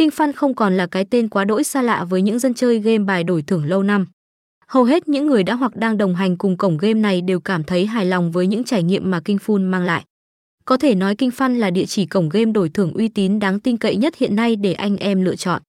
King Fan không còn là cái tên quá đỗi xa lạ với những dân chơi game bài đổi thưởng lâu năm. Hầu hết những người đã hoặc đang đồng hành cùng cổng game này đều cảm thấy hài lòng với những trải nghiệm mà King Fun mang lại. Có thể nói King Fun là địa chỉ cổng game đổi thưởng uy tín đáng tin cậy nhất hiện nay để anh em lựa chọn.